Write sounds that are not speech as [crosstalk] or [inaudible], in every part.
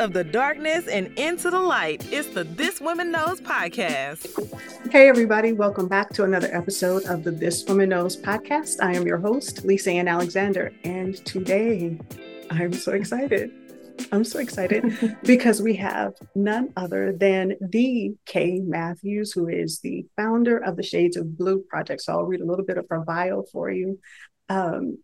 of the darkness and into the light. It's the This Woman Knows podcast. Hey, everybody. Welcome back to another episode of the This Woman Knows podcast. I am your host, Lisa Ann Alexander. And today, I'm so excited. I'm so excited [laughs] because we have none other than the Kay Matthews, who is the founder of the Shades of Blue Project. So I'll read a little bit of her bio for you. Um,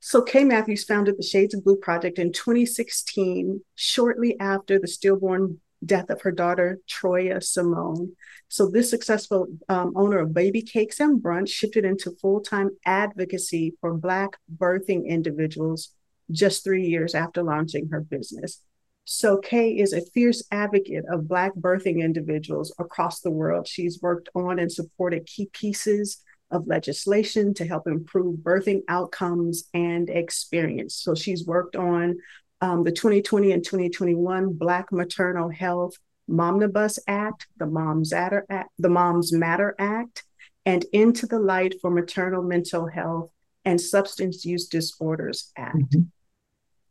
so Kay Matthews founded the Shades of Blue Project in 2016, shortly after the stillborn death of her daughter, Troya Simone. So this successful um, owner of Baby Cakes and Brunch shifted into full-time advocacy for Black birthing individuals just three years after launching her business. So Kay is a fierce advocate of Black birthing individuals across the world. She's worked on and supported key pieces of legislation to help improve birthing outcomes and experience. So she's worked on um, the 2020 and 2021 Black Maternal Health Momnibus Act, the Moms Matter Act, the Moms Matter Act, and Into the Light for Maternal Mental Health and Substance Use Disorders Act. Mm-hmm.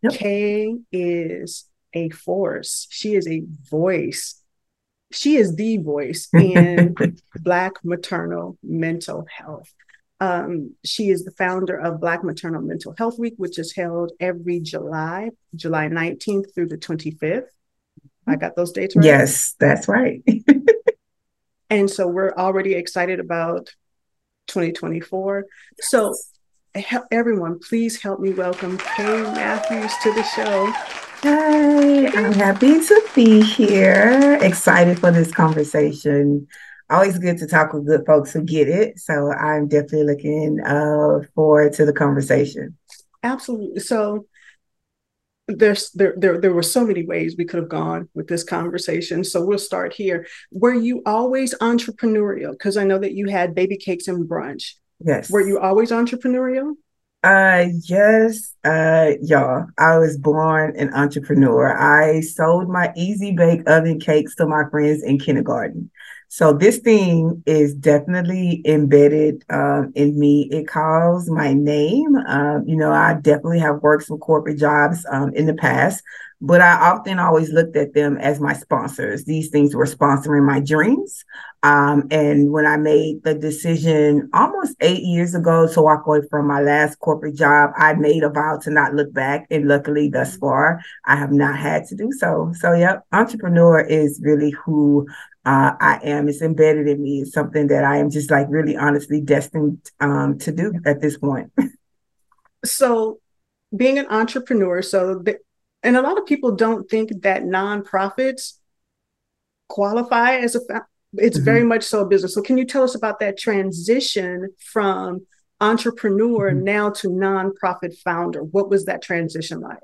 Yep. Kay is a force. She is a voice she is the voice [laughs] in Black maternal mental health. Um, she is the founder of Black Maternal Mental Health Week, which is held every July, July 19th through the 25th. I got those dates right? Yes, that's right. [laughs] and so we're already excited about 2024. So, everyone, please help me welcome Kay Matthews to the show. Hi, I'm happy to be here. Excited for this conversation. Always good to talk with good folks who get it. So I'm definitely looking uh, forward to the conversation. Absolutely. So there's there, there there were so many ways we could have gone with this conversation. So we'll start here. Were you always entrepreneurial? Because I know that you had baby cakes and brunch. Yes. Were you always entrepreneurial? Uh yes, uh y'all. I was born an entrepreneur. I sold my easy bake oven cakes to my friends in kindergarten. So this thing is definitely embedded um, in me. It calls my name. Um, you know, I definitely have worked some corporate jobs um, in the past, but I often always looked at them as my sponsors. These things were sponsoring my dreams. Um, and when I made the decision almost eight years ago to walk away from my last corporate job, I made a vow to not look back. And luckily, thus far, I have not had to do so. So, yep, entrepreneur is really who uh, I am. It's embedded in me. It's something that I am just like really honestly destined um, to do at this point. [laughs] so, being an entrepreneur, so the, and a lot of people don't think that nonprofits qualify as a it's mm-hmm. very much so a business so can you tell us about that transition from entrepreneur mm-hmm. now to nonprofit founder what was that transition like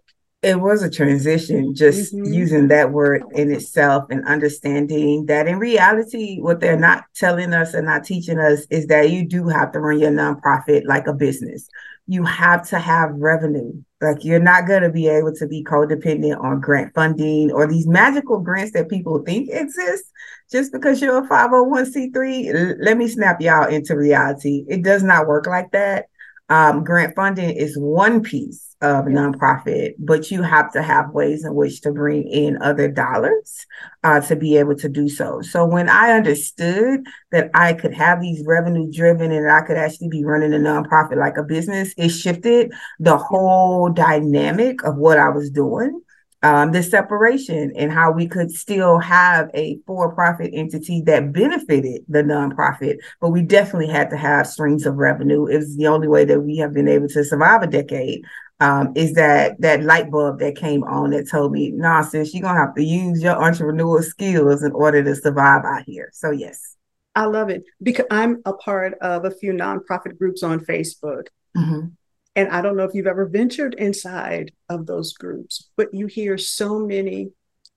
it was a transition just mm-hmm. using that word in itself and understanding that in reality what they're not telling us and not teaching us is that you do have to run your nonprofit like a business you have to have revenue. Like you're not going to be able to be codependent on grant funding or these magical grants that people think exist just because you're a 501c3. Let me snap y'all into reality. It does not work like that. Um, grant funding is one piece of nonprofit, but you have to have ways in which to bring in other dollars uh, to be able to do so. So when I understood that I could have these revenue driven and I could actually be running a nonprofit like a business, it shifted the whole dynamic of what I was doing um, the separation and how we could still have a for-profit entity that benefited the nonprofit, but we definitely had to have streams of revenue. It was the only way that we have been able to survive a decade. Um, is that that light bulb that came on that told me, nah, sis, you're gonna have to use your entrepreneurial skills in order to survive out here. So yes. I love it because I'm a part of a few nonprofit groups on Facebook. Mm-hmm. And I don't know if you've ever ventured inside of those groups, but you hear so many,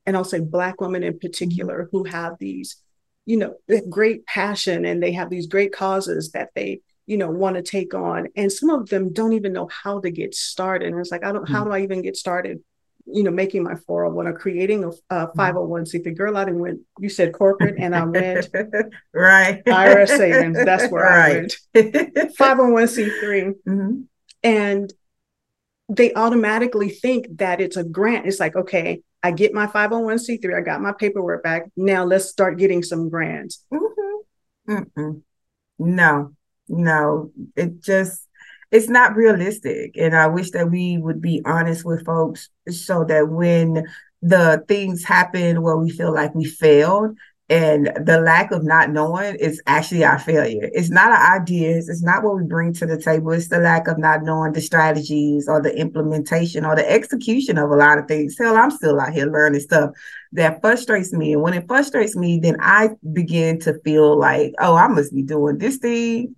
and I'll say Black women in particular, who have these, you know, great passion and they have these great causes that they, you know, want to take on. And some of them don't even know how to get started. And it's like, I don't, mm-hmm. how do I even get started? you know, making my 401 or creating a, a 501c3 mm-hmm. girl, I didn't went, you said corporate and I went [laughs] right. IRS savings. That's where [laughs] right. I went. 501c3. Mm-hmm and they automatically think that it's a grant. It's like, okay, I get my 501c3, I got my paperwork back. Now let's start getting some grants. Mm-hmm. No, no, it just it's not realistic. And I wish that we would be honest with folks so that when the things happen where we feel like we failed, and the lack of not knowing is actually our failure. It's not our ideas. It's not what we bring to the table. It's the lack of not knowing the strategies or the implementation or the execution of a lot of things. Hell, I'm still out here learning stuff that frustrates me. And when it frustrates me, then I begin to feel like, oh, I must be doing this thing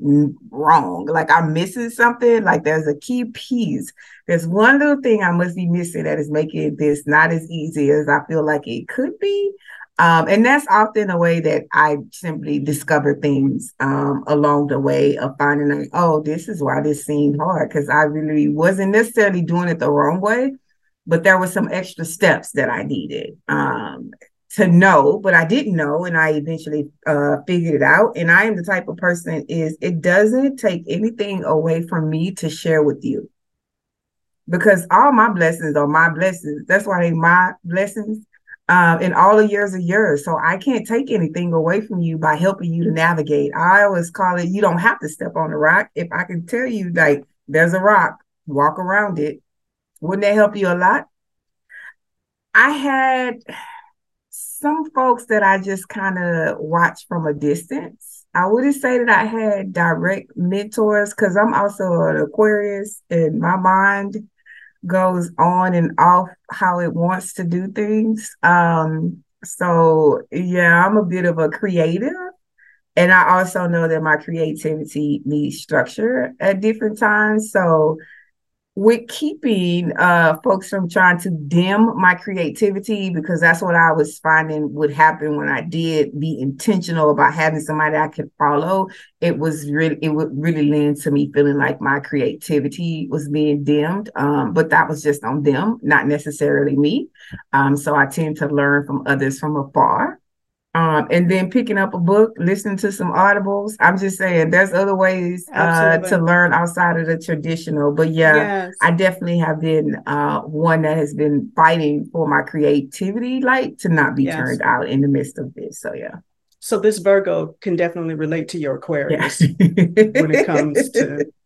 wrong. Like I'm missing something. Like there's a key piece. There's one little thing I must be missing that is making this not as easy as I feel like it could be. Um, and that's often a way that I simply discover things um, along the way of finding like, oh, this is why this seemed hard because I really wasn't necessarily doing it the wrong way, but there were some extra steps that I needed um, to know, but I didn't know, and I eventually uh, figured it out. And I am the type of person is it doesn't take anything away from me to share with you because all my blessings are my blessings. That's why they my blessings um, in all the years of yours. So I can't take anything away from you by helping you to navigate. I always call it you don't have to step on the rock. If I can tell you like there's a rock, walk around it. Wouldn't that help you a lot? I had some folks that I just kind of watched from a distance. I wouldn't say that I had direct mentors because I'm also an Aquarius and my mind goes on and off how it wants to do things. Um, so yeah, I'm a bit of a creative. And I also know that my creativity needs structure at different times. So with keeping uh folks from trying to dim my creativity because that's what I was finding would happen when I did be intentional about having somebody I could follow. It was really it would really lend to me feeling like my creativity was being dimmed. Um, but that was just on them, not necessarily me. Um, so I tend to learn from others from afar um, and then picking up a book, listening to some audibles. I'm just saying there's other ways uh, to learn outside of the traditional. But yeah, yes. I definitely have been uh, one that has been fighting for my creativity light to not be yes. turned out in the midst of this. So yeah. So this Virgo can definitely relate to your Aquarius yeah. when it comes to [laughs]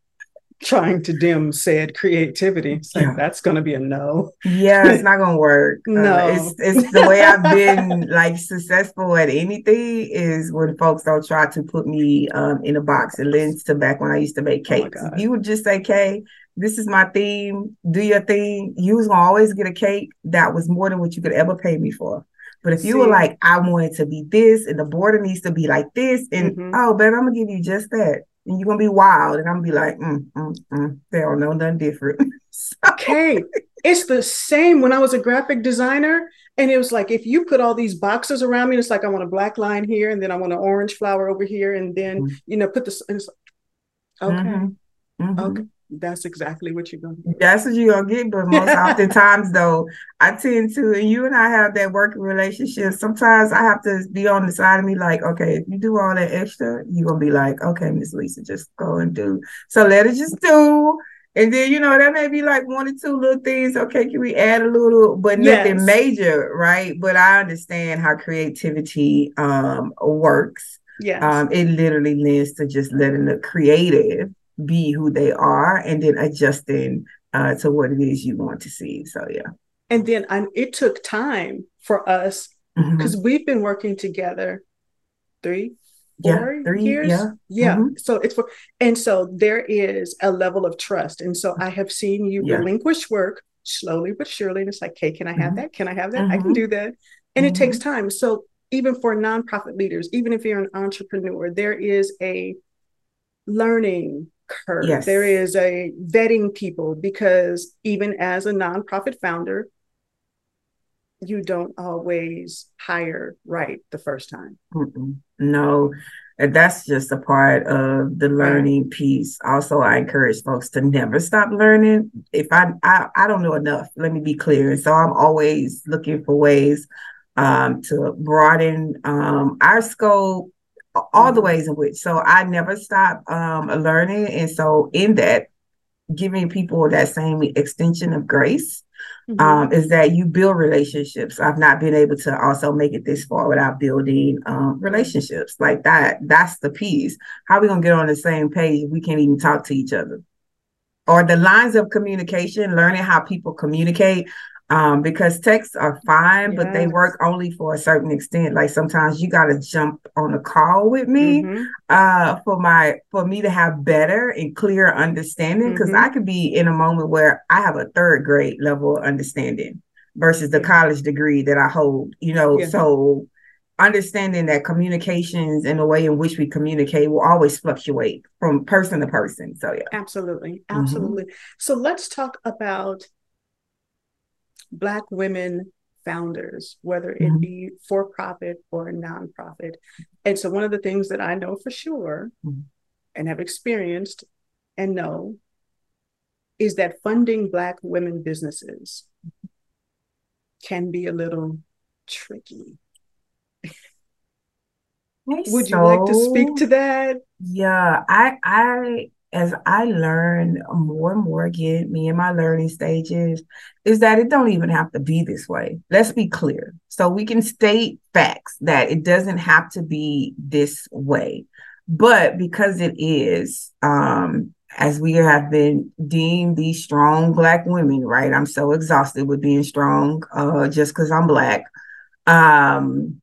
trying to dim said creativity. It's like, yeah. that's going to be a no. Yeah, it's not going to work. no, uh, it's, it's the way I've been like successful at anything is when folks don't try to put me um, in a box. It lends to back when I used to make oh cakes. Oh you would just say, "Kay, this is my theme. Do your thing." You was gonna always get a cake that was more than what you could ever pay me for. But if you See? were like, I want it to be this, and the border needs to be like this, and mm-hmm. oh, baby, I'm gonna give you just that and you're gonna be wild, and I'm gonna be like, mm, mm, mm. they don't know nothing different. [laughs] so. Okay, it's the same when I was a graphic designer, and it was like if you put all these boxes around me, it's like I want a black line here, and then I want an orange flower over here, and then mm-hmm. you know put this. okay, mm-hmm. Mm-hmm. okay that's exactly what you're gonna get. That's what you're gonna get. But most oftentimes though, I tend to and you and I have that working relationship. Sometimes I have to be on the side of me like, okay, if you do all that extra, you're gonna be like, okay, Miss Lisa, just go and do. So let it just do. And then, you know, that may be like one or two little things. Okay, can we add a little, but nothing yes. major, right? But I understand how creativity um works. Yeah. Um, it literally lends to just letting the creative be who they are and then adjusting uh, to what it is you want to see. So yeah. And then I, it took time for us because mm-hmm. we've been working together three, four yeah, three, years. Yeah. Yeah. Mm-hmm. So it's for, and so there is a level of trust. And so I have seen you yeah. relinquish work slowly but surely. And it's like, hey, can I have mm-hmm. that? Can I have that? I can mm-hmm. do that. And it takes mm-hmm. time. So even for nonprofit leaders, even if you're an entrepreneur, there is a learning curve. Yes. There is a vetting people because even as a nonprofit founder, you don't always hire right the first time. Mm-mm. No, that's just a part of the learning piece. Also, I encourage folks to never stop learning. If I, I I don't know enough, let me be clear. And so I'm always looking for ways um, to broaden um, our scope all the ways in which. So I never stop um, learning, and so in that, giving people that same extension of grace mm-hmm. um, is that you build relationships. I've not been able to also make it this far without building um, relationships like that. That's the piece. How are we gonna get on the same page if we can't even talk to each other? Or the lines of communication, learning how people communicate um, because texts are fine, yes. but they work only for a certain extent. Like sometimes you got to jump on a call with me mm-hmm. uh, for my for me to have better and clear understanding. Because mm-hmm. I could be in a moment where I have a third grade level of understanding versus the college degree that I hold. You know, yeah. so understanding that communications and the way in which we communicate will always fluctuate from person to person. So yeah, absolutely, absolutely. Mm-hmm. So let's talk about Black women founders, whether it mm-hmm. be for profit or nonprofit. And so, one of the things that I know for sure mm-hmm. and have experienced and know is that funding Black women businesses can be a little tricky. Would so, you like to speak to that? Yeah, I I as I learn more and more again, me and my learning stages, is that it don't even have to be this way. Let's be clear. So we can state facts that it doesn't have to be this way. But because it is, um, as we have been deemed these strong black women, right? I'm so exhausted with being strong uh, just because I'm black. Um,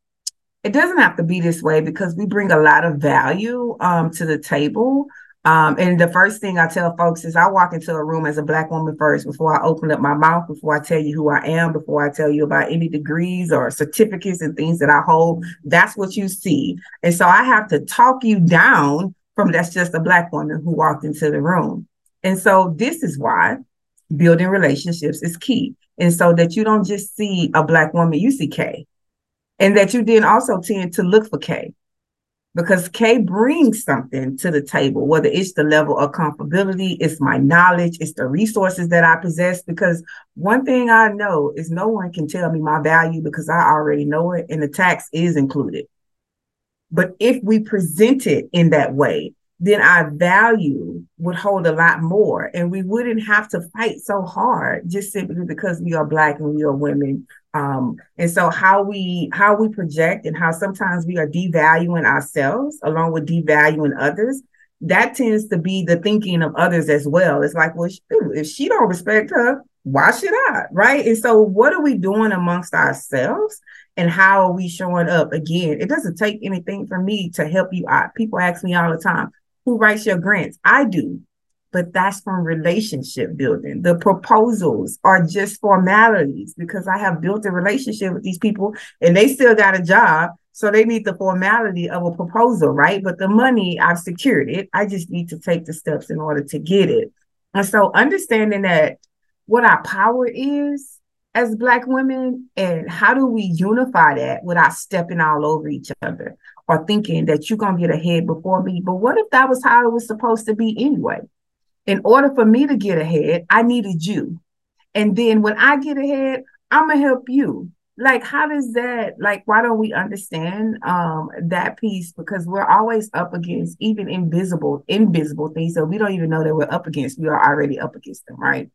it doesn't have to be this way because we bring a lot of value um, to the table um, and the first thing I tell folks is I walk into a room as a black woman first before I open up my mouth, before I tell you who I am, before I tell you about any degrees or certificates and things that I hold. That's what you see. And so I have to talk you down from that's just a black woman who walked into the room. And so this is why building relationships is key. And so that you don't just see a black woman, you see Kay. And that you then also tend to look for Kay because Kay brings something to the table, whether it's the level of comfortability, it's my knowledge, it's the resources that I possess. Because one thing I know is no one can tell me my value because I already know it and the tax is included. But if we present it in that way, then our value would hold a lot more and we wouldn't have to fight so hard just simply because we are black and we are women. Um, and so how we how we project and how sometimes we are devaluing ourselves along with devaluing others that tends to be the thinking of others as well. It's like well if she don't respect her why should i right? And so what are we doing amongst ourselves and how are we showing up? Again it doesn't take anything from me to help you out. People ask me all the time who writes your grants i do but that's from relationship building. The proposals are just formalities because I have built a relationship with these people and they still got a job. So they need the formality of a proposal, right? But the money, I've secured it. I just need to take the steps in order to get it. And so understanding that what our power is as Black women and how do we unify that without stepping all over each other or thinking that you're going to get ahead before me. But what if that was how it was supposed to be anyway? in order for me to get ahead, I needed you. And then when I get ahead, I'm gonna help you. Like, how does that like why don't we understand um that piece? Because we're always up against even invisible, invisible things that we don't even know that we're up against. We are already up against them, right?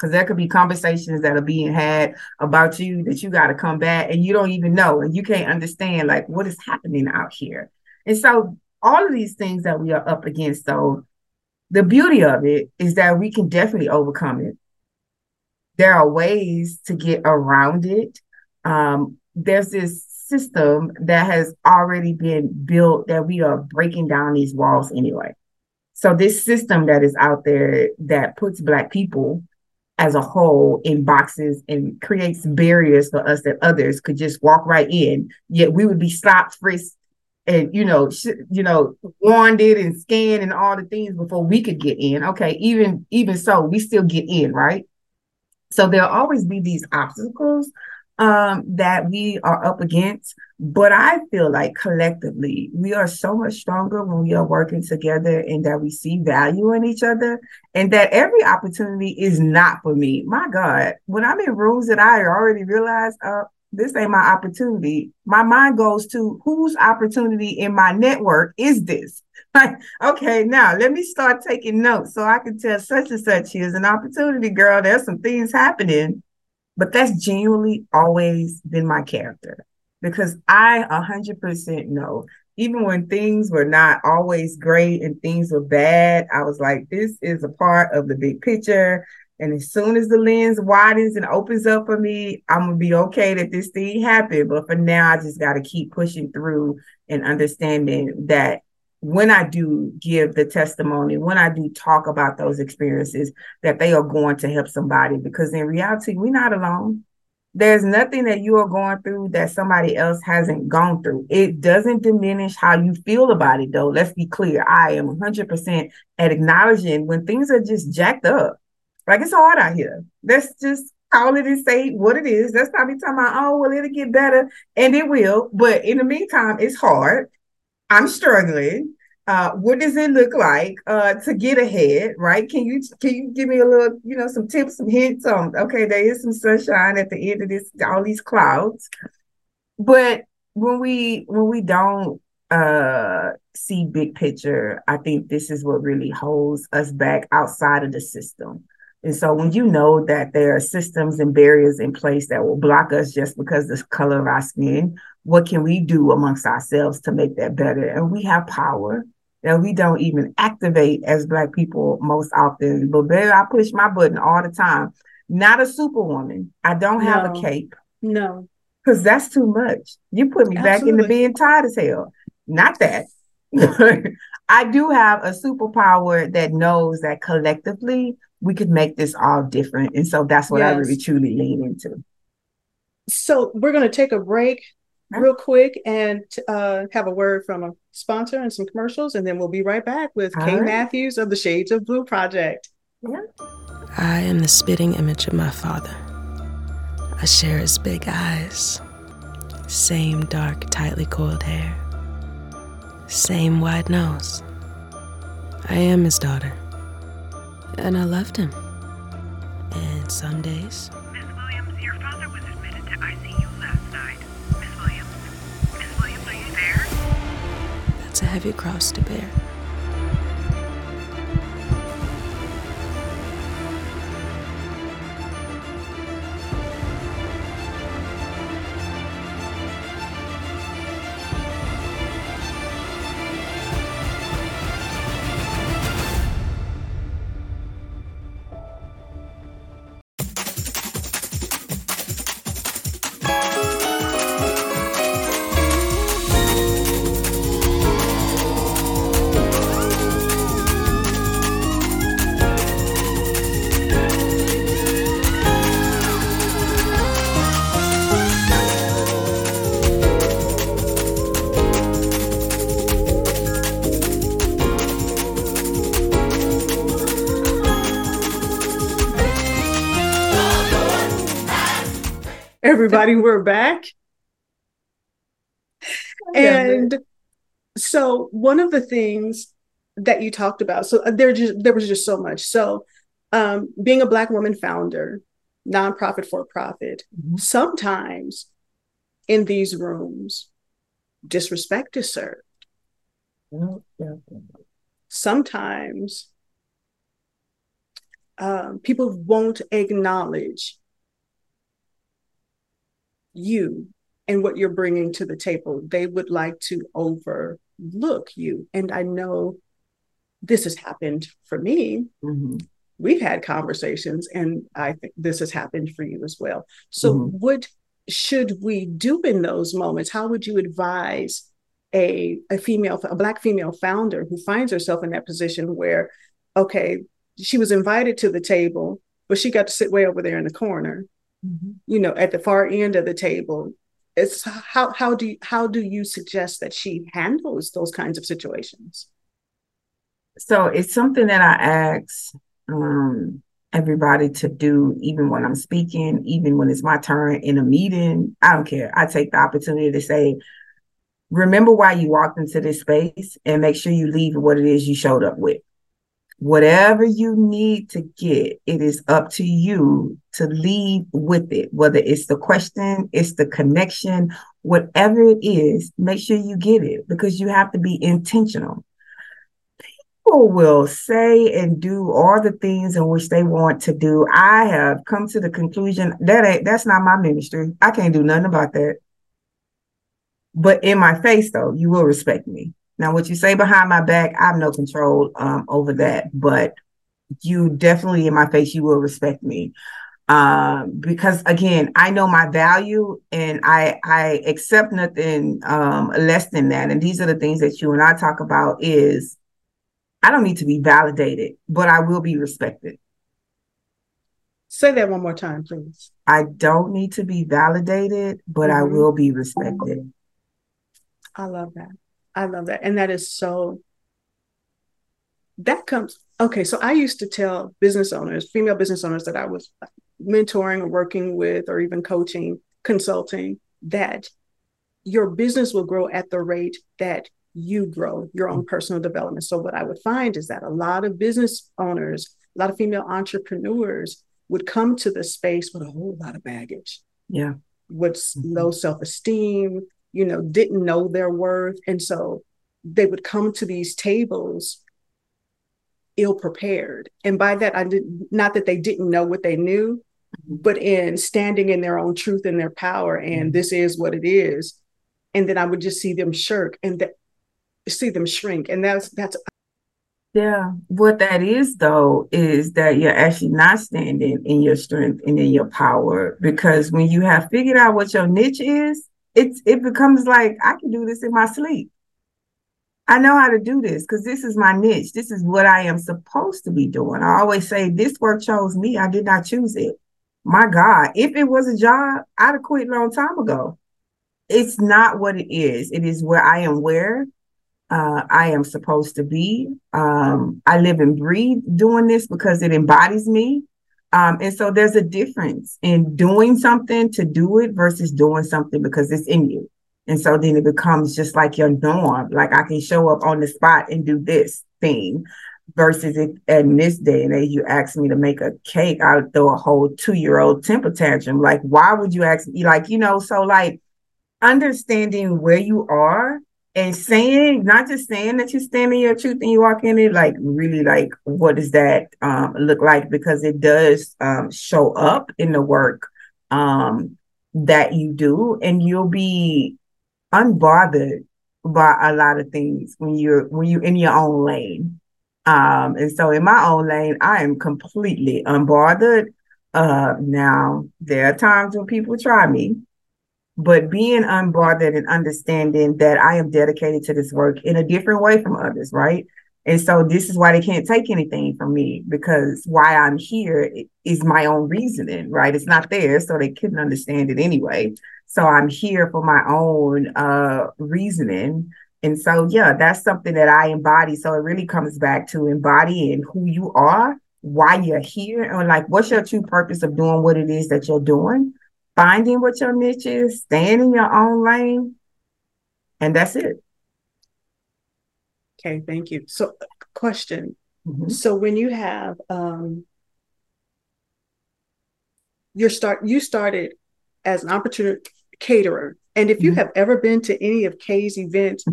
Because there could be conversations that are being had about you that you got to come back and you don't even know and you can't understand like what is happening out here. And so all of these things that we are up against, so the beauty of it is that we can definitely overcome it. There are ways to get around it. Um, there's this system that has already been built that we are breaking down these walls anyway. So this system that is out there that puts black people as a whole in boxes and creates barriers for us that others could just walk right in, yet we would be stopped, frisked, and you know, sh- you know, wanted and scanned and all the things before we could get in. Okay, even even so, we still get in, right? So there'll always be these obstacles um, that we are up against. But I feel like collectively, we are so much stronger when we are working together and that we see value in each other and that every opportunity is not for me. My God, when I'm in rooms that I already realized, uh, this ain't my opportunity. My mind goes to whose opportunity in my network is this? [laughs] Like, okay, now let me start taking notes so I can tell such and such here's an opportunity, girl. There's some things happening. But that's genuinely always been my character because I 100% know, even when things were not always great and things were bad, I was like, this is a part of the big picture. And as soon as the lens widens and opens up for me, I'm gonna be okay that this thing happened. But for now, I just gotta keep pushing through and understanding that when I do give the testimony, when I do talk about those experiences, that they are going to help somebody because in reality, we're not alone. There's nothing that you are going through that somebody else hasn't gone through. It doesn't diminish how you feel about it, though. Let's be clear. I am 100% at acknowledging when things are just jacked up. Like it's hard out here. Let's just call it and say what it is. That's probably talking about, oh, well, it'll get better. And it will. But in the meantime, it's hard. I'm struggling. Uh, what does it look like uh, to get ahead? Right? Can you can you give me a little, you know, some tips, some hints on? Okay, there is some sunshine at the end of this, all these clouds. But when we when we don't uh, see big picture, I think this is what really holds us back outside of the system. And so when you know that there are systems and barriers in place that will block us just because of the color of our skin, what can we do amongst ourselves to make that better? And we have power that we don't even activate as black people most often. But baby, I push my button all the time. Not a superwoman. I don't have no. a cape. No. Because that's too much. You put me Absolutely. back into being tired as hell. Not that. [laughs] I do have a superpower that knows that collectively we could make this all different. And so that's what yes. I really truly lean into. So we're going to take a break real quick and uh, have a word from a sponsor and some commercials, and then we'll be right back with All Kay right. Matthews of the Shades of Blue Project. Yeah. I am the spitting image of my father. I share his big eyes, same dark, tightly coiled hair, same wide nose. I am his daughter, and I loved him. And some days, a heavy cross to bear. Everybody. We're back. And so one of the things that you talked about, so there just there was just so much. So um, being a black woman founder, nonprofit for profit, mm-hmm. sometimes in these rooms, disrespect is served. Sometimes um, people won't acknowledge you and what you're bringing to the table. They would like to overlook you. And I know this has happened for me. Mm-hmm. We've had conversations, and I think this has happened for you as well. So, mm-hmm. what should we do in those moments? How would you advise a, a female, a Black female founder who finds herself in that position where, okay, she was invited to the table, but she got to sit way over there in the corner mm-hmm. you know, at the far end of the table. It's how how do you, how do you suggest that she handles those kinds of situations? So it's something that I ask um, everybody to do, even when I'm speaking, even when it's my turn in a meeting. I don't care. I take the opportunity to say, remember why you walked into this space and make sure you leave what it is you showed up with. Whatever you need to get, it is up to you to lead with it, whether it's the question, it's the connection, whatever it is, make sure you get it because you have to be intentional. People will say and do all the things in which they want to do. I have come to the conclusion that ain't, that's not my ministry. I can't do nothing about that. But in my face, though, you will respect me. Now, what you say behind my back, I have no control um, over that, but you definitely in my face, you will respect me. Um, because again, I know my value and I I accept nothing um, less than that. And these are the things that you and I talk about is I don't need to be validated, but I will be respected. Say that one more time, please. I don't need to be validated, but mm-hmm. I will be respected. I love that. I love that. And that is so, that comes, okay. So I used to tell business owners, female business owners that I was mentoring or working with or even coaching, consulting, that your business will grow at the rate that you grow your own personal development. So what I would find is that a lot of business owners, a lot of female entrepreneurs would come to the space with a whole lot of baggage. Yeah. With mm-hmm. low self-esteem, you know, didn't know their worth. And so they would come to these tables ill prepared. And by that, I did not that they didn't know what they knew, mm-hmm. but in standing in their own truth and their power, and mm-hmm. this is what it is. And then I would just see them shirk and that see them shrink. And that's that's yeah. What that is though is that you're actually not standing in your strength and in your power. Because when you have figured out what your niche is, it's it becomes like I can do this in my sleep. I know how to do this because this is my niche. This is what I am supposed to be doing. I always say this work chose me. I did not choose it. My God, if it was a job, I'd have quit a long time ago. It's not what it is. It is where I am where uh, I am supposed to be. Um, I live and breathe doing this because it embodies me. Um, and so there's a difference in doing something to do it versus doing something because it's in you. And so then it becomes just like your norm. Like I can show up on the spot and do this thing versus if in this day and age you ask me to make a cake, I would throw a whole two-year-old temper tantrum. Like, why would you ask me? Like, you know, so like understanding where you are and saying not just saying that you stand in your truth and you walk in it like really like what does that um, look like? Because it does um, show up in the work um, that you do and you'll be unbothered by a lot of things when you're when you're in your own lane. Um, and so in my own lane i am completely unbothered. Uh, now there are times when people try me but being unbothered and understanding that I am dedicated to this work in a different way from others, right? And so this is why they can't take anything from me because why I'm here is my own reasoning, right? It's not theirs, so they couldn't understand it anyway. So I'm here for my own uh reasoning. And so yeah, that's something that I embody. So it really comes back to embodying who you are, why you're here, and like what's your true purpose of doing what it is that you're doing finding what your niche is, staying in your own lane, and that's it. Okay, thank you. So, question. Mm-hmm. So, when you have um, your start, you started as an opportunity caterer, and if you mm-hmm. have ever been to any of Kay's events,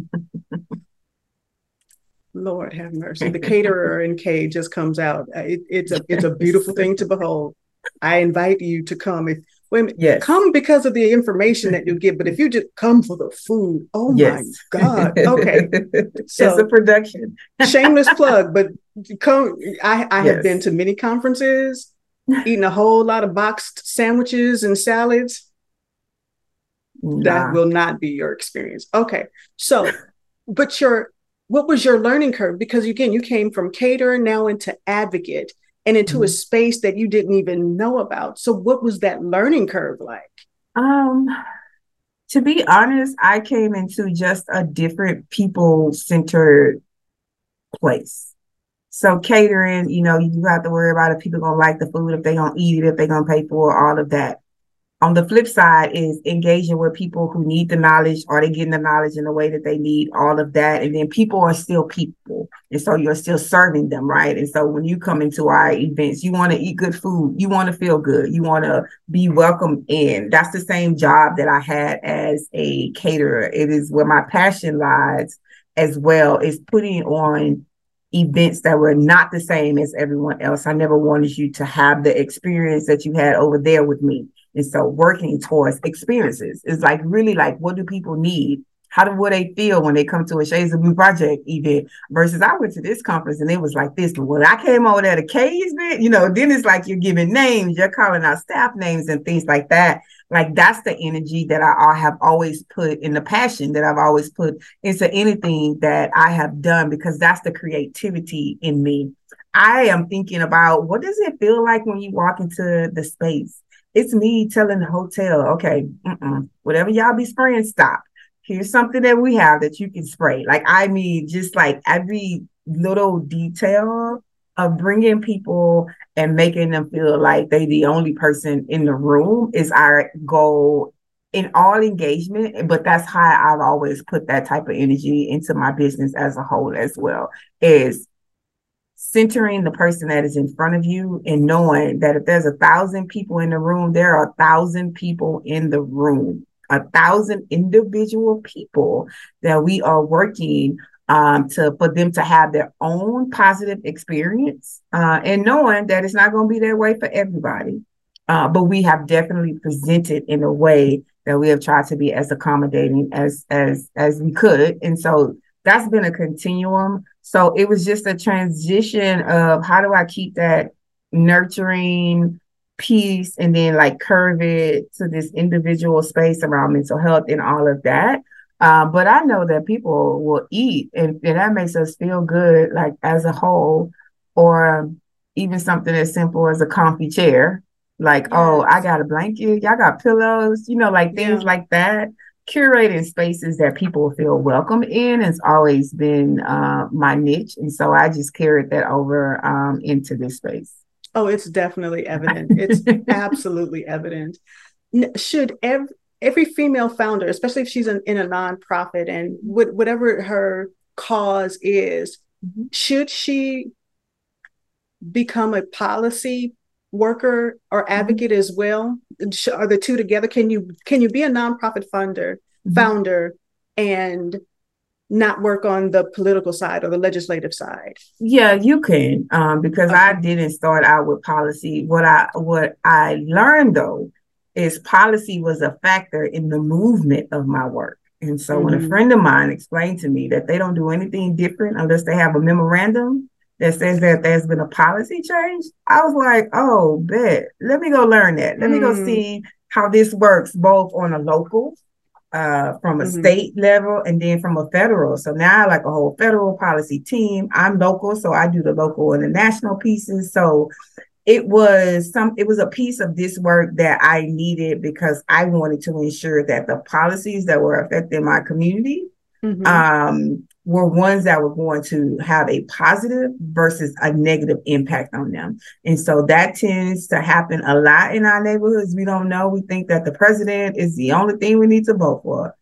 [laughs] Lord have mercy, the caterer in Kay just comes out. It, it's a it's a beautiful thing to behold. I invite you to come if Women yes. come because of the information that you get, but if you just come for the food, oh yes. my God. Okay. [laughs] So it's a production. shameless [laughs] plug, but come I, I yes. have been to many conferences, eating a whole lot of boxed sandwiches and salads. Nah. That will not be your experience. Okay. So, but your what was your learning curve? Because again, you came from caterer now into advocate and into mm-hmm. a space that you didn't even know about. So what was that learning curve like? Um to be honest, I came into just a different people centered place. So catering, you know, you have to worry about if people gonna like the food, if they gonna eat it, if they gonna pay for it, all of that. On the flip side is engaging with people who need the knowledge are they getting the knowledge in the way that they need all of that. And then people are still people. And so you're still serving them right? And so when you come into our events you want to eat good food. You want to feel good. You want to be welcome in. That's the same job that i had as a caterer. It is where my passion lies as well is putting on events that were not the same as everyone else. I never wanted you to have the experience that you had over there with me. And so working towards experiences is like really like what do people need? How do what they feel when they come to a Shades of Blue Project event versus I went to this conference and it was like this. When I came over there to Kay's event, you know, then it's like you're giving names, you're calling out staff names and things like that. Like that's the energy that I, I have always put in the passion that I've always put into anything that I have done because that's the creativity in me. I am thinking about what does it feel like when you walk into the space? It's me telling the hotel, okay, whatever y'all be spraying, stop. Here's something that we have that you can spray. Like, I mean, just like every little detail of bringing people and making them feel like they the only person in the room is our goal in all engagement but that's how i've always put that type of energy into my business as a whole as well is centering the person that is in front of you and knowing that if there's a thousand people in the room, there are a thousand people in the room, a thousand individual people that we are working um, to for them to have their own positive experience uh, and knowing that it's not going to be that way for everybody. Uh, but we have definitely presented in a way that we have tried to be as accommodating as as as we could, and so that's been a continuum so it was just a transition of how do I keep that nurturing piece and then like curve it to this individual space around mental health and all of that. Um, but I know that people will eat and, and that makes us feel good, like as a whole, or even something as simple as a comfy chair. Like, yes. oh, I got a blanket, y'all got pillows, you know, like things yeah. like that curating spaces that people feel welcome in has always been uh, my niche. And so I just carried that over um, into this space. Oh, it's definitely evident. [laughs] It's absolutely evident. Should every, every female founder, especially if she's in, in a nonprofit and whatever her cause is, mm-hmm. should she become a policy worker or mm-hmm. advocate as well? Are the two together? Can you can you be a nonprofit funder mm-hmm. founder and not work on the political side or the legislative side? Yeah, you can, um, because okay. I didn't start out with policy. What I what I learned though is policy was a factor in the movement of my work. And so mm-hmm. when a mm-hmm. friend of mine explained to me that they don't do anything different unless they have a memorandum that says that there's been a policy change, I was like, oh, bet. Let me go learn that. Let mm. me go mm. see how this works both on a local, uh, from a mm-hmm. state level, and then from a federal. So now I like a whole federal policy team. I'm local, so I do the local and the national pieces. So it was some it was a piece of this work that I needed because I wanted to ensure that the policies that were affecting my community mm-hmm. um were ones that were going to have a positive versus a negative impact on them. And so that tends to happen a lot in our neighborhoods. We don't know. We think that the president is the only thing we need to vote for.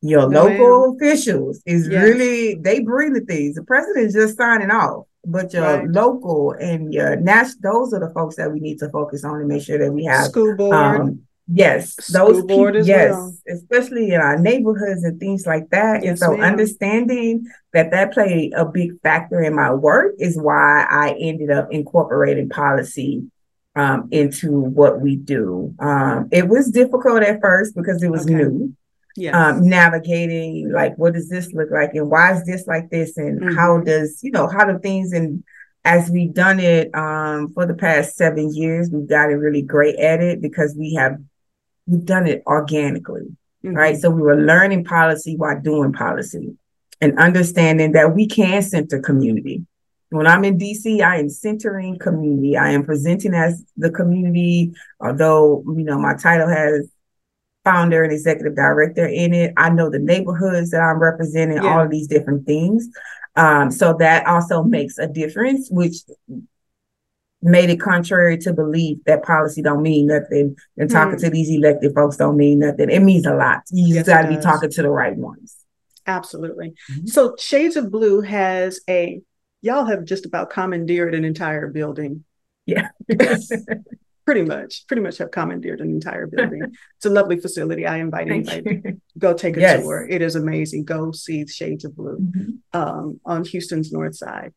Your local officials is yes. really, they bring the things. The president's just signing off. But your right. local and your national, those are the folks that we need to focus on and make sure that we have school board. Um, Yes, those people, yes, well. especially in our neighborhoods and things like that. Yes, and so ma'am. understanding that that played a big factor in my work is why I ended up incorporating policy um, into what we do. Um, it was difficult at first because it was okay. new. Yes. Um, navigating like what does this look like and why is this like this and mm-hmm. how does you know how do things and as we've done it um, for the past seven years, we've gotten really great at it because we have we've done it organically, mm-hmm. right? So we were learning policy while doing policy and understanding that we can center community. When I'm in DC, I am centering community. I am presenting as the community, although, you know, my title has founder and executive director in it. I know the neighborhoods that I'm representing, yeah. all of these different things. Um, so that also makes a difference, which made it contrary to belief that policy don't mean nothing and talking mm. to these elected folks don't mean nothing. It means a lot. You yes, just got to be talking to the right ones. Absolutely. Mm-hmm. So Shades of Blue has a y'all have just about commandeered an entire building. Yeah. [laughs] pretty much, pretty much have commandeered an entire building. it's a lovely facility. I invite anybody to go take a yes. tour. It is amazing. Go see Shades of Blue mm-hmm. um, on Houston's North Side.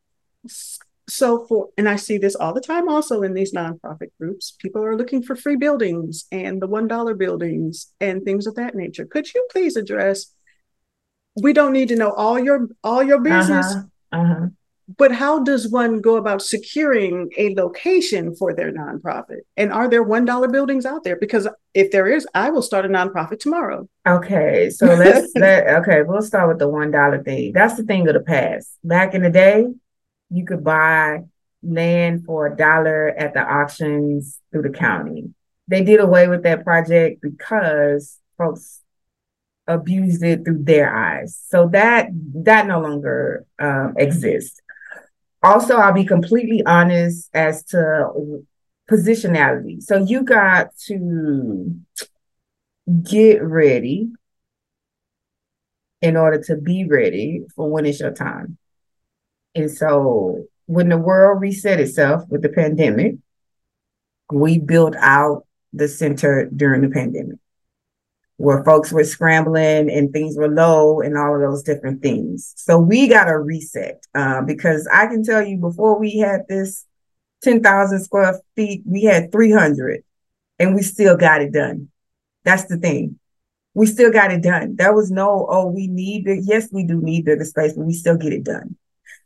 So for and I see this all the time also in these nonprofit groups. People are looking for free buildings and the one dollar buildings and things of that nature. Could you please address? We don't need to know all your all your business. Uh-huh. Uh-huh but how does one go about securing a location for their nonprofit? And are there one dollar buildings out there? Because if there is, I will start a nonprofit tomorrow. Okay, so let's let okay, we'll start with the one dollar thing. That's the thing of the past. Back in the day, you could buy land for a dollar at the auctions through the county. They did away with that project because folks abused it through their eyes. So that that no longer um, exists also, I'll be completely honest as to positionality. So you got to get ready in order to be ready for when it's your time. And so when the world reset itself with the pandemic, we built out the center during the pandemic where folks were scrambling and things were low and all of those different things. So we got a reset uh, because I can tell you before we had this 10,000 square feet, we had 300 and we still got it done. That's the thing. We still got it done. There was no, oh, we need it. Yes, we do need bigger space, but we still get it done.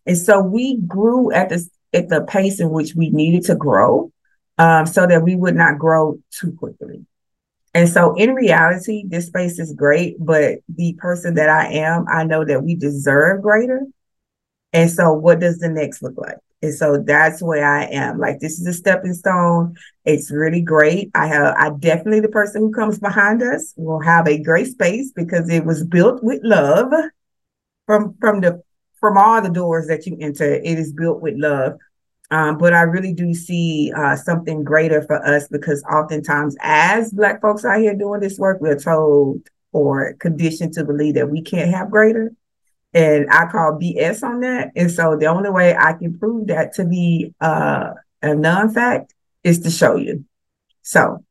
And so we grew at the at the pace in which we needed to grow, um, so that we would not grow too quickly. And so in reality, this space is great, but the person that I am, I know that we deserve greater. And so what does the next look like? And so that's where I am. Like this is a stepping stone. It's really great. I have I definitely the person who comes behind us will have a great space because it was built with love from from the from all the doors that you enter. It is built with love. Um, but I really do see uh, something greater for us because oftentimes, as Black folks out here doing this work, we're told or conditioned to believe that we can't have greater. And I call BS on that. And so the only way I can prove that to be uh, a non fact is to show you. So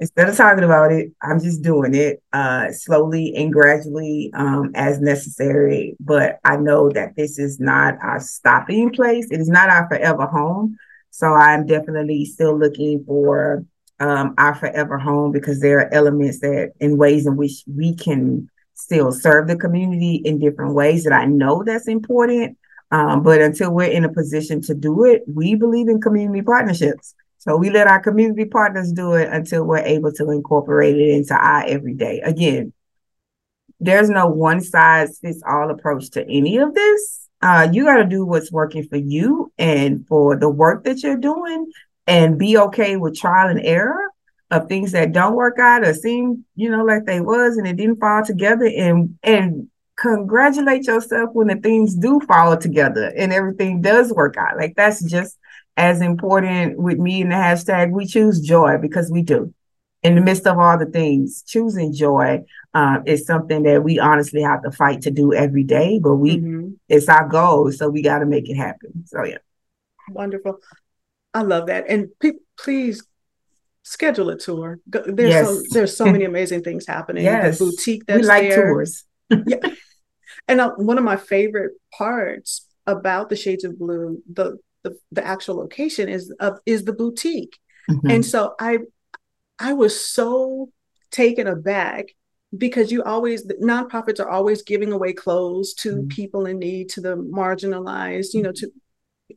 instead of talking about it, I'm just doing it uh, slowly and gradually um, as necessary. But I know that this is not our stopping place. It is not our forever home. So I'm definitely still looking for um, our forever home because there are elements that in ways in which we can still serve the community in different ways that I know that's important. Um, but until we're in a position to do it, we believe in community partnerships. So we let our community partners do it until we're able to incorporate it into our everyday. Again, there's no one size fits all approach to any of this. Uh, you got to do what's working for you and for the work that you're doing and be okay with trial and error of things that don't work out or seem, you know, like they was and it didn't fall together and and congratulate yourself when the things do fall together and everything does work out. Like that's just as important with me and the hashtag we choose joy because we do in the midst of all the things choosing joy uh, is something that we honestly have to fight to do every day but we mm-hmm. it's our goal so we got to make it happen so yeah wonderful i love that and pe- please schedule a tour there's yes. so there's so many [laughs] amazing things happening yes. the boutique that's we like there. tours [laughs] yeah and uh, one of my favorite parts about the shades of blue the the, the actual location is of is the boutique mm-hmm. and so i i was so taken aback because you always nonprofits are always giving away clothes to mm-hmm. people in need to the marginalized you know to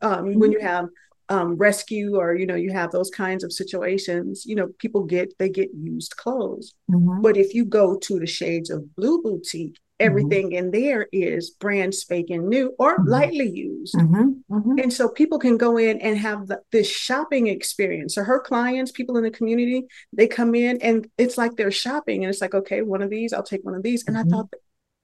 um, mm-hmm. when you have um, rescue or you know you have those kinds of situations you know people get they get used clothes mm-hmm. but if you go to the shades of blue boutique Mm-hmm. Everything mm-hmm. in there is brand spanking new or mm-hmm. lightly used. Mm-hmm. mm-hmm. And so people can go in and have the, this shopping experience. So her clients, people in the community, they come in and it's like they're shopping and it's like, okay, one of these, I'll take one of these. And I mm-hmm. thought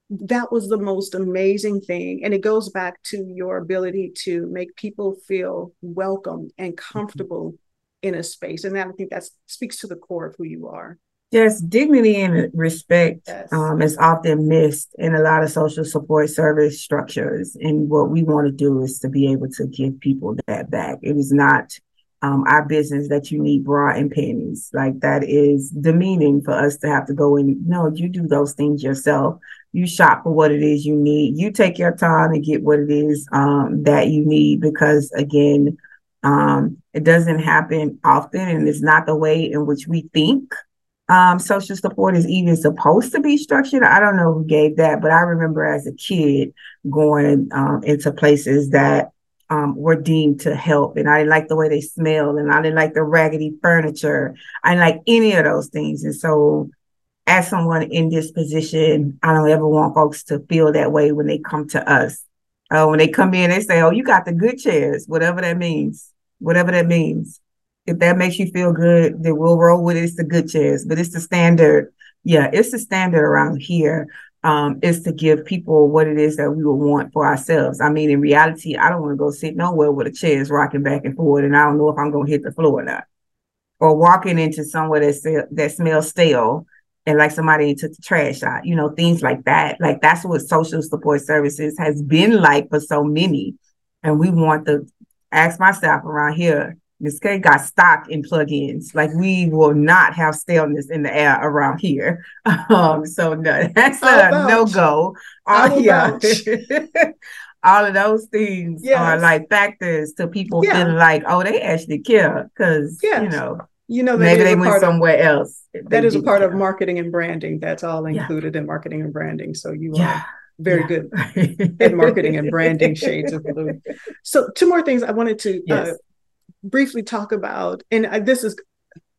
that was the most amazing thing. And it goes back to your ability to make people feel welcome and mm-hmm. comfortable mm-hmm. in a space. And that I think that speaks to the core of who you are. Yes, dignity and respect yes. um, is often missed in a lot of social support service structures. And what we want to do is to be able to give people that back. It is not um, our business that you need bra and panties. Like that is demeaning for us to have to go in. No, you do those things yourself. You shop for what it is you need. You take your time and get what it is um, that you need because again, um, it doesn't happen often and it's not the way in which we think um, social support is even supposed to be structured. I don't know who gave that, but I remember as a kid going um, into places that um, were deemed to help, and I didn't like the way they smelled, and I didn't like the raggedy furniture. I didn't like any of those things, and so as someone in this position, I don't ever want folks to feel that way when they come to us. Uh, when they come in, they say, "Oh, you got the good chairs," whatever that means. Whatever that means if that makes you feel good, then we'll roll with it. It's the good chairs, but it's the standard. Yeah, it's the standard around here. Um, is to give people what it is that we would want for ourselves. I mean, in reality, I don't want to go sit nowhere with a chair is rocking back and forth, and I don't know if I'm going to hit the floor or not. Or walking into somewhere that that smells stale, and like somebody took the trash out. You know, things like that. Like that's what social support services has been like for so many, and we want to ask my staff around here Miss Kay got stock in plugins. Like we will not have staleness in the air around here. [laughs] Um, so no, [laughs] that's a no go. All, [laughs] yeah. All of those things yes. are like factors to people yeah. feeling like, oh, they actually care because yes. you know, you know, maybe they went somewhere of, else. That is a part care. of marketing and branding. That's all included yeah. in marketing and branding. So you are very good at marketing and branding shades of blue. So two more things I wanted to uh, yes. uh, briefly talk about, and I, this is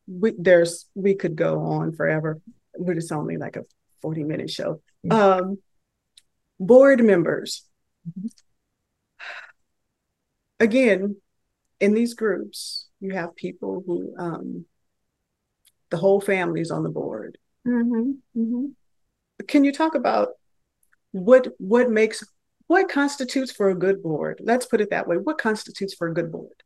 we, there's we could go on forever, but it's only like a 40 minute show. Um, board members. Again, in these groups, you have people who um, the whole family is on the board. Mm-hmm. Mm-hmm. Can you talk about what what makes what constitutes for a good board? Let's put it that way. What constitutes for a good board?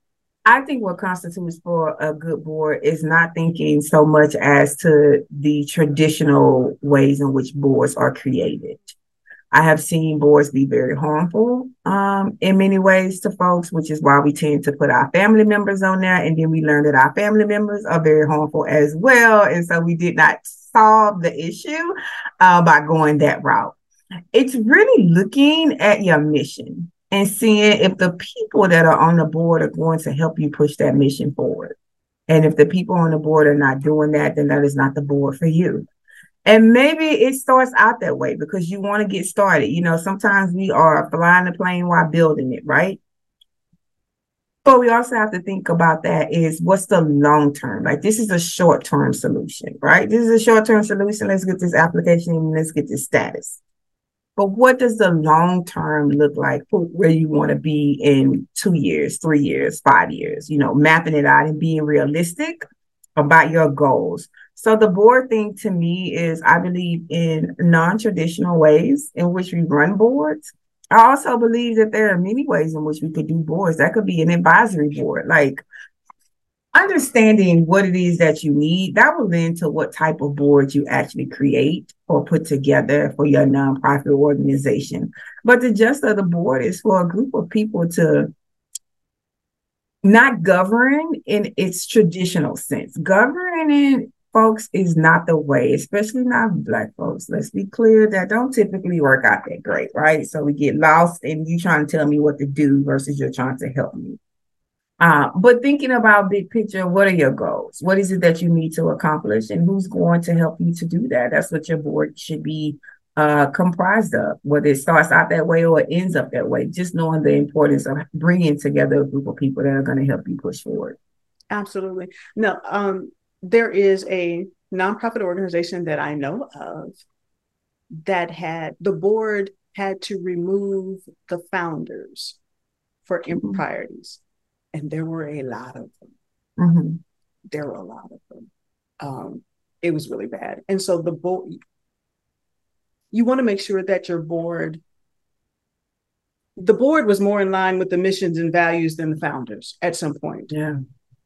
I think what constitutes for a good board is not thinking so much as to the traditional ways in which boards are created. I have seen boards be very harmful um, in many ways to folks, which is why we tend to put our family members on there. And then we learn that our family members are very harmful as well. And so we did not solve the issue uh, by going that route. It's really looking at your mission and seeing if the people that are on the board are going to help you push that mission forward. And if the people on the board are not doing that, then that is not the board for you. And maybe it starts out that way because you want to get started. You know, sometimes we are flying the plane while building it, right? But we also have to think about that is what's the long term? Like this is a short term solution, right? This is a short term solution. Let's get this application and let's get this status. But what does the long term look like for where you want to be in two years, three years, five years? You know, mapping it out and being realistic about your goals. So the board thing to me is I believe in non-traditional ways in which we run boards. I also believe that there are many ways in which we could do boards. That could be an advisory board. Like understanding what it is that you need, that will lend to what type of board you actually create or put together for your nonprofit organization. But the gist of the board is for a group of people to not govern in its traditional sense. Governing folks is not the way, especially not black folks. Let's be clear that don't typically work out that great, right? So we get lost in you trying to tell me what to do versus you're trying to help me. Uh, but thinking about big picture, what are your goals? What is it that you need to accomplish, and who's going to help you to do that? That's what your board should be uh, comprised of. Whether it starts out that way or it ends up that way, just knowing the importance of bringing together a group of people that are going to help you push forward. Absolutely. No, um, there is a nonprofit organization that I know of that had the board had to remove the founders for mm-hmm. improprieties and there were a lot of them. Mm-hmm. There were a lot of them. Um, it was really bad. And so the board, you want to make sure that your board the board was more in line with the missions and values than the founders at some point. Yeah.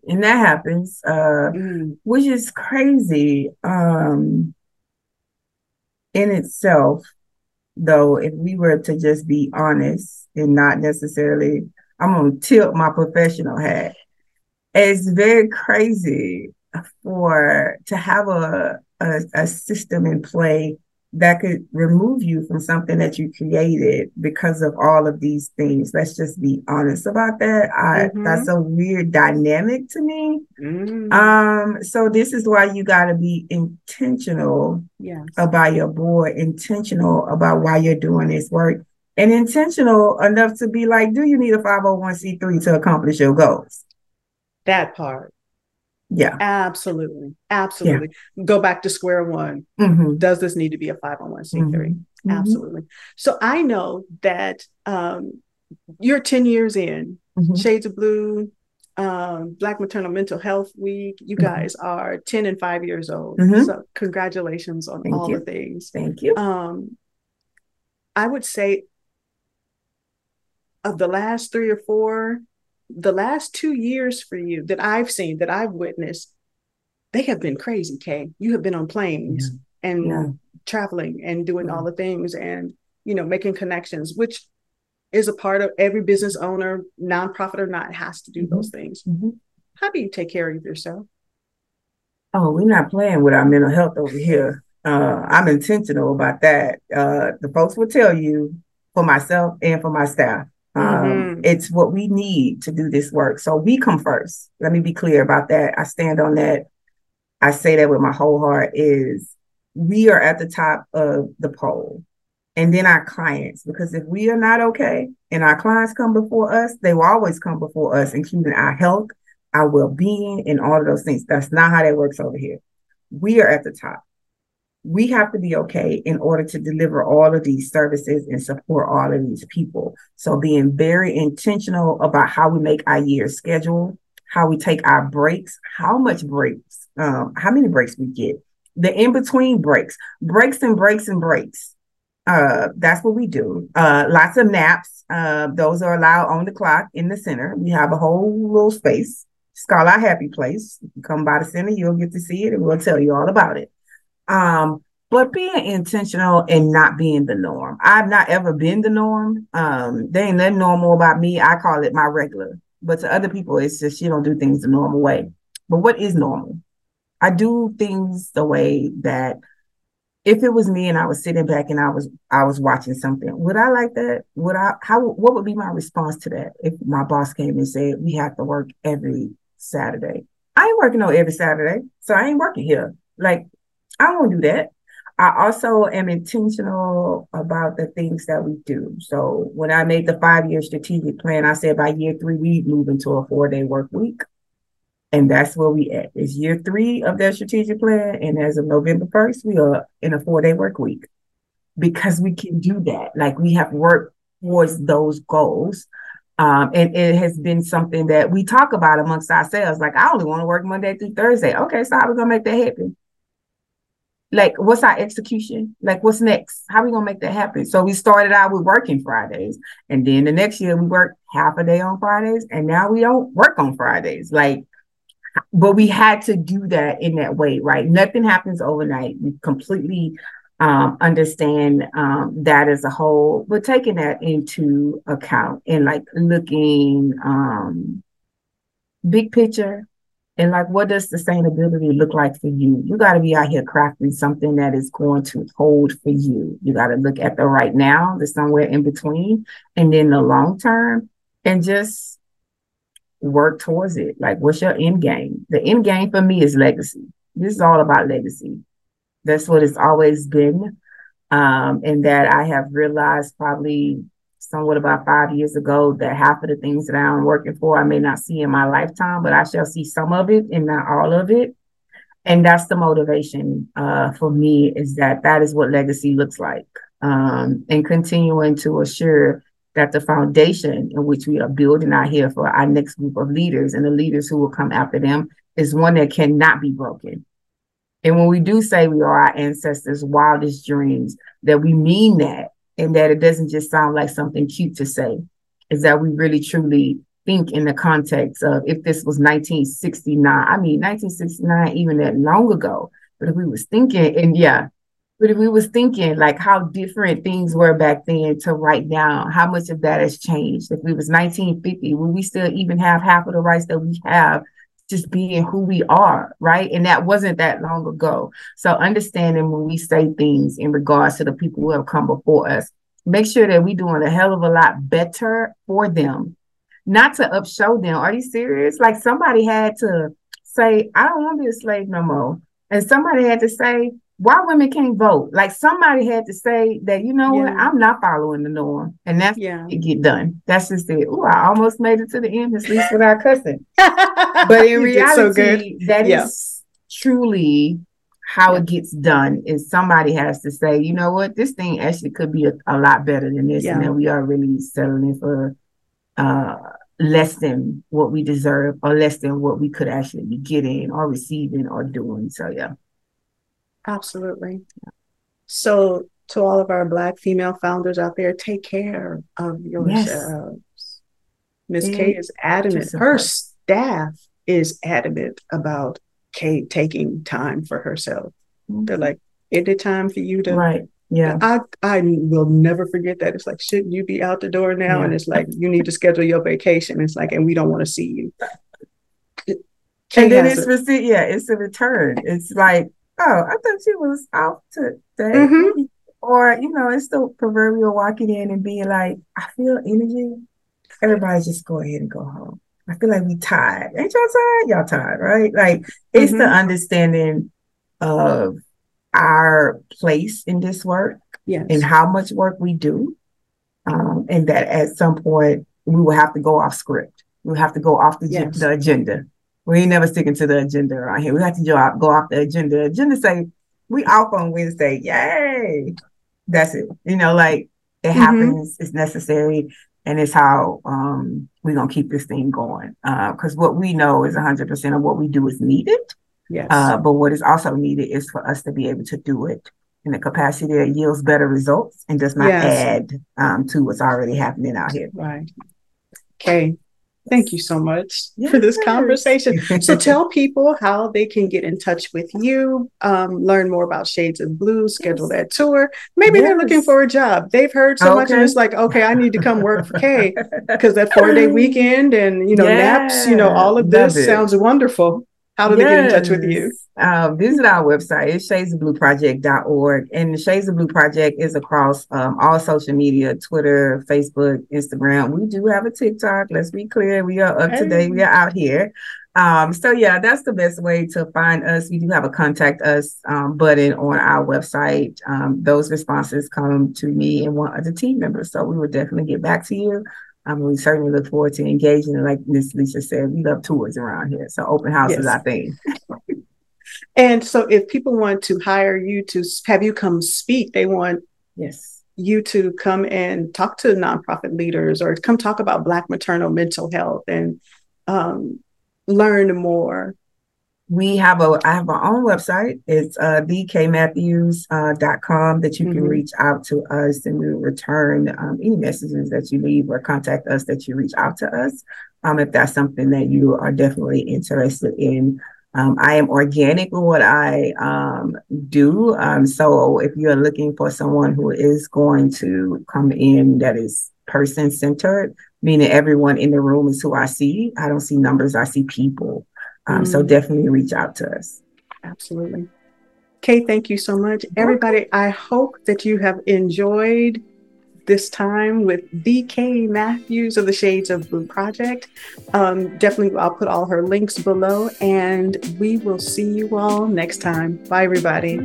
And that happens, uh, mm. which is crazy um, in itself. Though, if we were to just be honest and not necessarily, I'm going to tilt my professional hat. It's very crazy for to have a, a, a system in play that could remove you from something that you created because of all of these things. Let's just be honest about that. I mm-hmm. that's a weird dynamic to me. Mm-hmm. Um, so this is why you gotta be intentional yes. about your board, intentional about why you're doing this work, and intentional enough to be like, do you need a 501c3 to accomplish your goals? That part. Yeah. Absolutely. Absolutely. Yeah. Go back to square one. Mm-hmm. Does this need to be a 501c3? Mm-hmm. mm-hmm. Absolutely. So I know that um, you're 10 years in, mm-hmm. Shades of Blue, um, Black Maternal Mental Health Week. You mm-hmm. guys are 10 and 5 years old. Mm-hmm. So congratulations on Thank all you. the things. Thank you. Um, I would say of the last three or four, the last two years for you that I've seen, that I've witnessed, they have been crazy, Kay. You have been on planes yeah. and yeah. traveling and doing yeah. all the things and, you know, making connections, which is a part of every business owner, nonprofit or not, has to do mm-hmm. those things. Mm-hmm. How do you take care of yourself? Oh, we're not playing with our mental health over here. Uh, I'm intentional about that. Uh, the folks will tell you for myself and for my staff. Um, mm-hmm. It's what we need to do this work. So we come first. Let me be clear about that. I stand on that. I say that with my whole heart is we are at the top of the pole and then our clients because if we are not okay and our clients come before us they will always come before us including our health our well-being and all of those things that's not how that works over here we are at the top we have to be okay in order to deliver all of these services and support all of these people. So being very intentional about how we make our year schedule, how we take our breaks, how much breaks, um, how many breaks we get, the in between breaks, breaks and breaks and breaks. Uh, that's what we do. Uh, lots of naps. Uh, those are allowed on the clock in the center. We have a whole little space. It's called our happy place. Come by the center, you'll get to see it, and we'll tell you all about it. Um, but being intentional and not being the norm. I've not ever been the norm. Um, there ain't nothing normal about me. I call it my regular. But to other people, it's just you don't do things the normal way. But what is normal? I do things the way that if it was me and I was sitting back and I was I was watching something, would I like that? Would I how what would be my response to that if my boss came and said we have to work every Saturday? I ain't working on every Saturday, so I ain't working here. Like I won't do that. I also am intentional about the things that we do. So when I made the five year strategic plan, I said by year three, we move into a four day work week. And that's where we at. It's year three of that strategic plan. And as of November 1st, we are in a four day work week because we can do that. Like we have worked towards those goals. Um, and it has been something that we talk about amongst ourselves. Like, I only want to work Monday through Thursday. Okay, so how are we gonna make that happen? Like what's our execution? Like what's next? How are we gonna make that happen? So we started out with working fridays and then the next year we worked half a day on fridays and now we don't work on fridays. Like but we had to do that in that way right? Nothing happens overnight. We completely um, understand um, that as a whole. But taking that into account and like looking um, big picture and like, what does sustainability look like for you? You got to be out here crafting something that is going to hold for you. You got to look at the right now, the somewhere in between, and then the long term, and just work towards it. Like, what's your end game? The end game for me is legacy. This is all about legacy. That's what it's always been. Um, and that I have realized probably somewhat about five years ago that half of the things that I'm working for I may not see in my lifetime, but I shall see some of it and not all of it. And that's the motivation uh, for me is that that is what legacy looks like. Um, and continuing to assure that the foundation in which we are building out here for our next group of leaders and the leaders who will come after them is one that cannot be broken. And when we do say we are our ancestors' wildest dreams, that we mean that and that it doesn't just sound like something cute to say. Is that we really truly think in the context of if this was 1969, I mean 1969 even that long ago, but if we was thinking and yeah, but if we was thinking like how different things were back then to right now, how much of that has changed? If we was 1950, would we still even have half of the rights that we have just being who we are, right? And that wasn't that long ago. So understanding when we say things in regards to the people who have come before us, make sure that we're doing a hell of a lot better for them, not to upshow them. Are you serious? Like somebody had to say, I don't want to be a slave no more. And somebody had to say, why women can't vote. Like somebody had to say that, you know yeah. what, I'm not following the norm. And that's yeah. it get done. That's just it. Oh, I almost made it to the end, at least [laughs] without cussing. but in reality, so that yeah. is truly how it gets done is somebody has to say, you know what, this thing actually could be a, a lot better than this. And then we are really settling for uh less than what we deserve or less than what we could actually be getting or receiving or doing. So yeah. Absolutely. So, to all of our Black female founders out there, take care of yourselves. Yes. Miss Kay is adamant. Her staff is adamant about Kay taking time for herself. Mm-hmm. They're like, is it time for you to? Right. Yeah. I I will never forget that. It's like, shouldn't you be out the door now? Yeah. And it's like, you need to schedule your vacation. It's like, and we don't want to see you. Kay and then it's a, yeah, it's a return. It's like oh, I thought she was out today. Mm-hmm. Or, you know, it's the proverbial walking in and being like, I feel energy. Everybody just go ahead and go home. I feel like we tired. Ain't y'all tired? Y'all tired, right? Like it's mm-hmm. the understanding of our place in this work yes. and how much work we do. Um, and that at some point we will have to go off script. We'll have to go off the, yes. the agenda we ain't never sticking to the agenda around here. We have to go, out, go off the agenda. Agenda say we off on Wednesday. Yay. That's it. You know, like it mm-hmm. happens, it's necessary, and it's how um, we're gonna keep this thing going. Because uh, what we know is 100% of what we do is needed. Yes. Uh, but what is also needed is for us to be able to do it in a capacity that yields better results and does not yes. add um, to what's already happening out here. Right. Okay. Thank you so much yes. for this conversation. so [laughs] tell people how they can get in touch with you, um, learn more about Shades of Blue, schedule yes. that tour. Maybe yes. they're looking for a job. They've heard so okay. much and it's like, okay, I need to come work for Kay [laughs] because that four day weekend and you know, naps, you know, all of this sounds wonderful. How do they get in touch with you? Uh, visit our website. It's shadesofblueproject.org. And the Shades of Blue Project is across um, all social media Twitter, Facebook, Instagram. We do have a TikTok. Let's be clear. We are up hey. to date. We are out here. Um, so, yeah, that's the best way to find us. We do have a contact us um, button on our website. Um, those responses come to me and one of the team members. So, we will definitely get back to you. Um, we certainly look forward to engaging. And like Miss Lisa said, we love tours around here. So open house yes. is our thing. And so if people want to hire you to have you come speak, they want yes you to come and talk to nonprofit leaders or come talk about Black maternal mental health and um, learn more we have a I have our own website. It's uh com that you can mm-hmm. reach out to us and we will return um, any messages that you leave or contact us that you reach out to us. Um, if that's something that you are definitely interested in. Um, I am organic with what I um, do. Um, so if you're looking for someone who is going to come in that is person centered, meaning everyone in the room is who I see. I don't see numbers, I see people. Um, mm. So definitely reach out to us. Absolutely. Kay, thank you so much. Everybody, I hope that you have enjoyed this time with BK Matthews of the Shades of Blue Project. Um, definitely, I'll put all her links below, and we will see you all next time. Bye, everybody.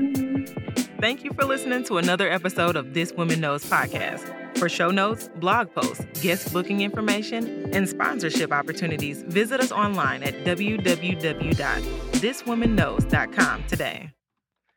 Thank you for listening to another episode of This Woman Knows podcast. For show notes, blog posts, guest booking information, and sponsorship opportunities, visit us online at www.thiswomanknows.com today.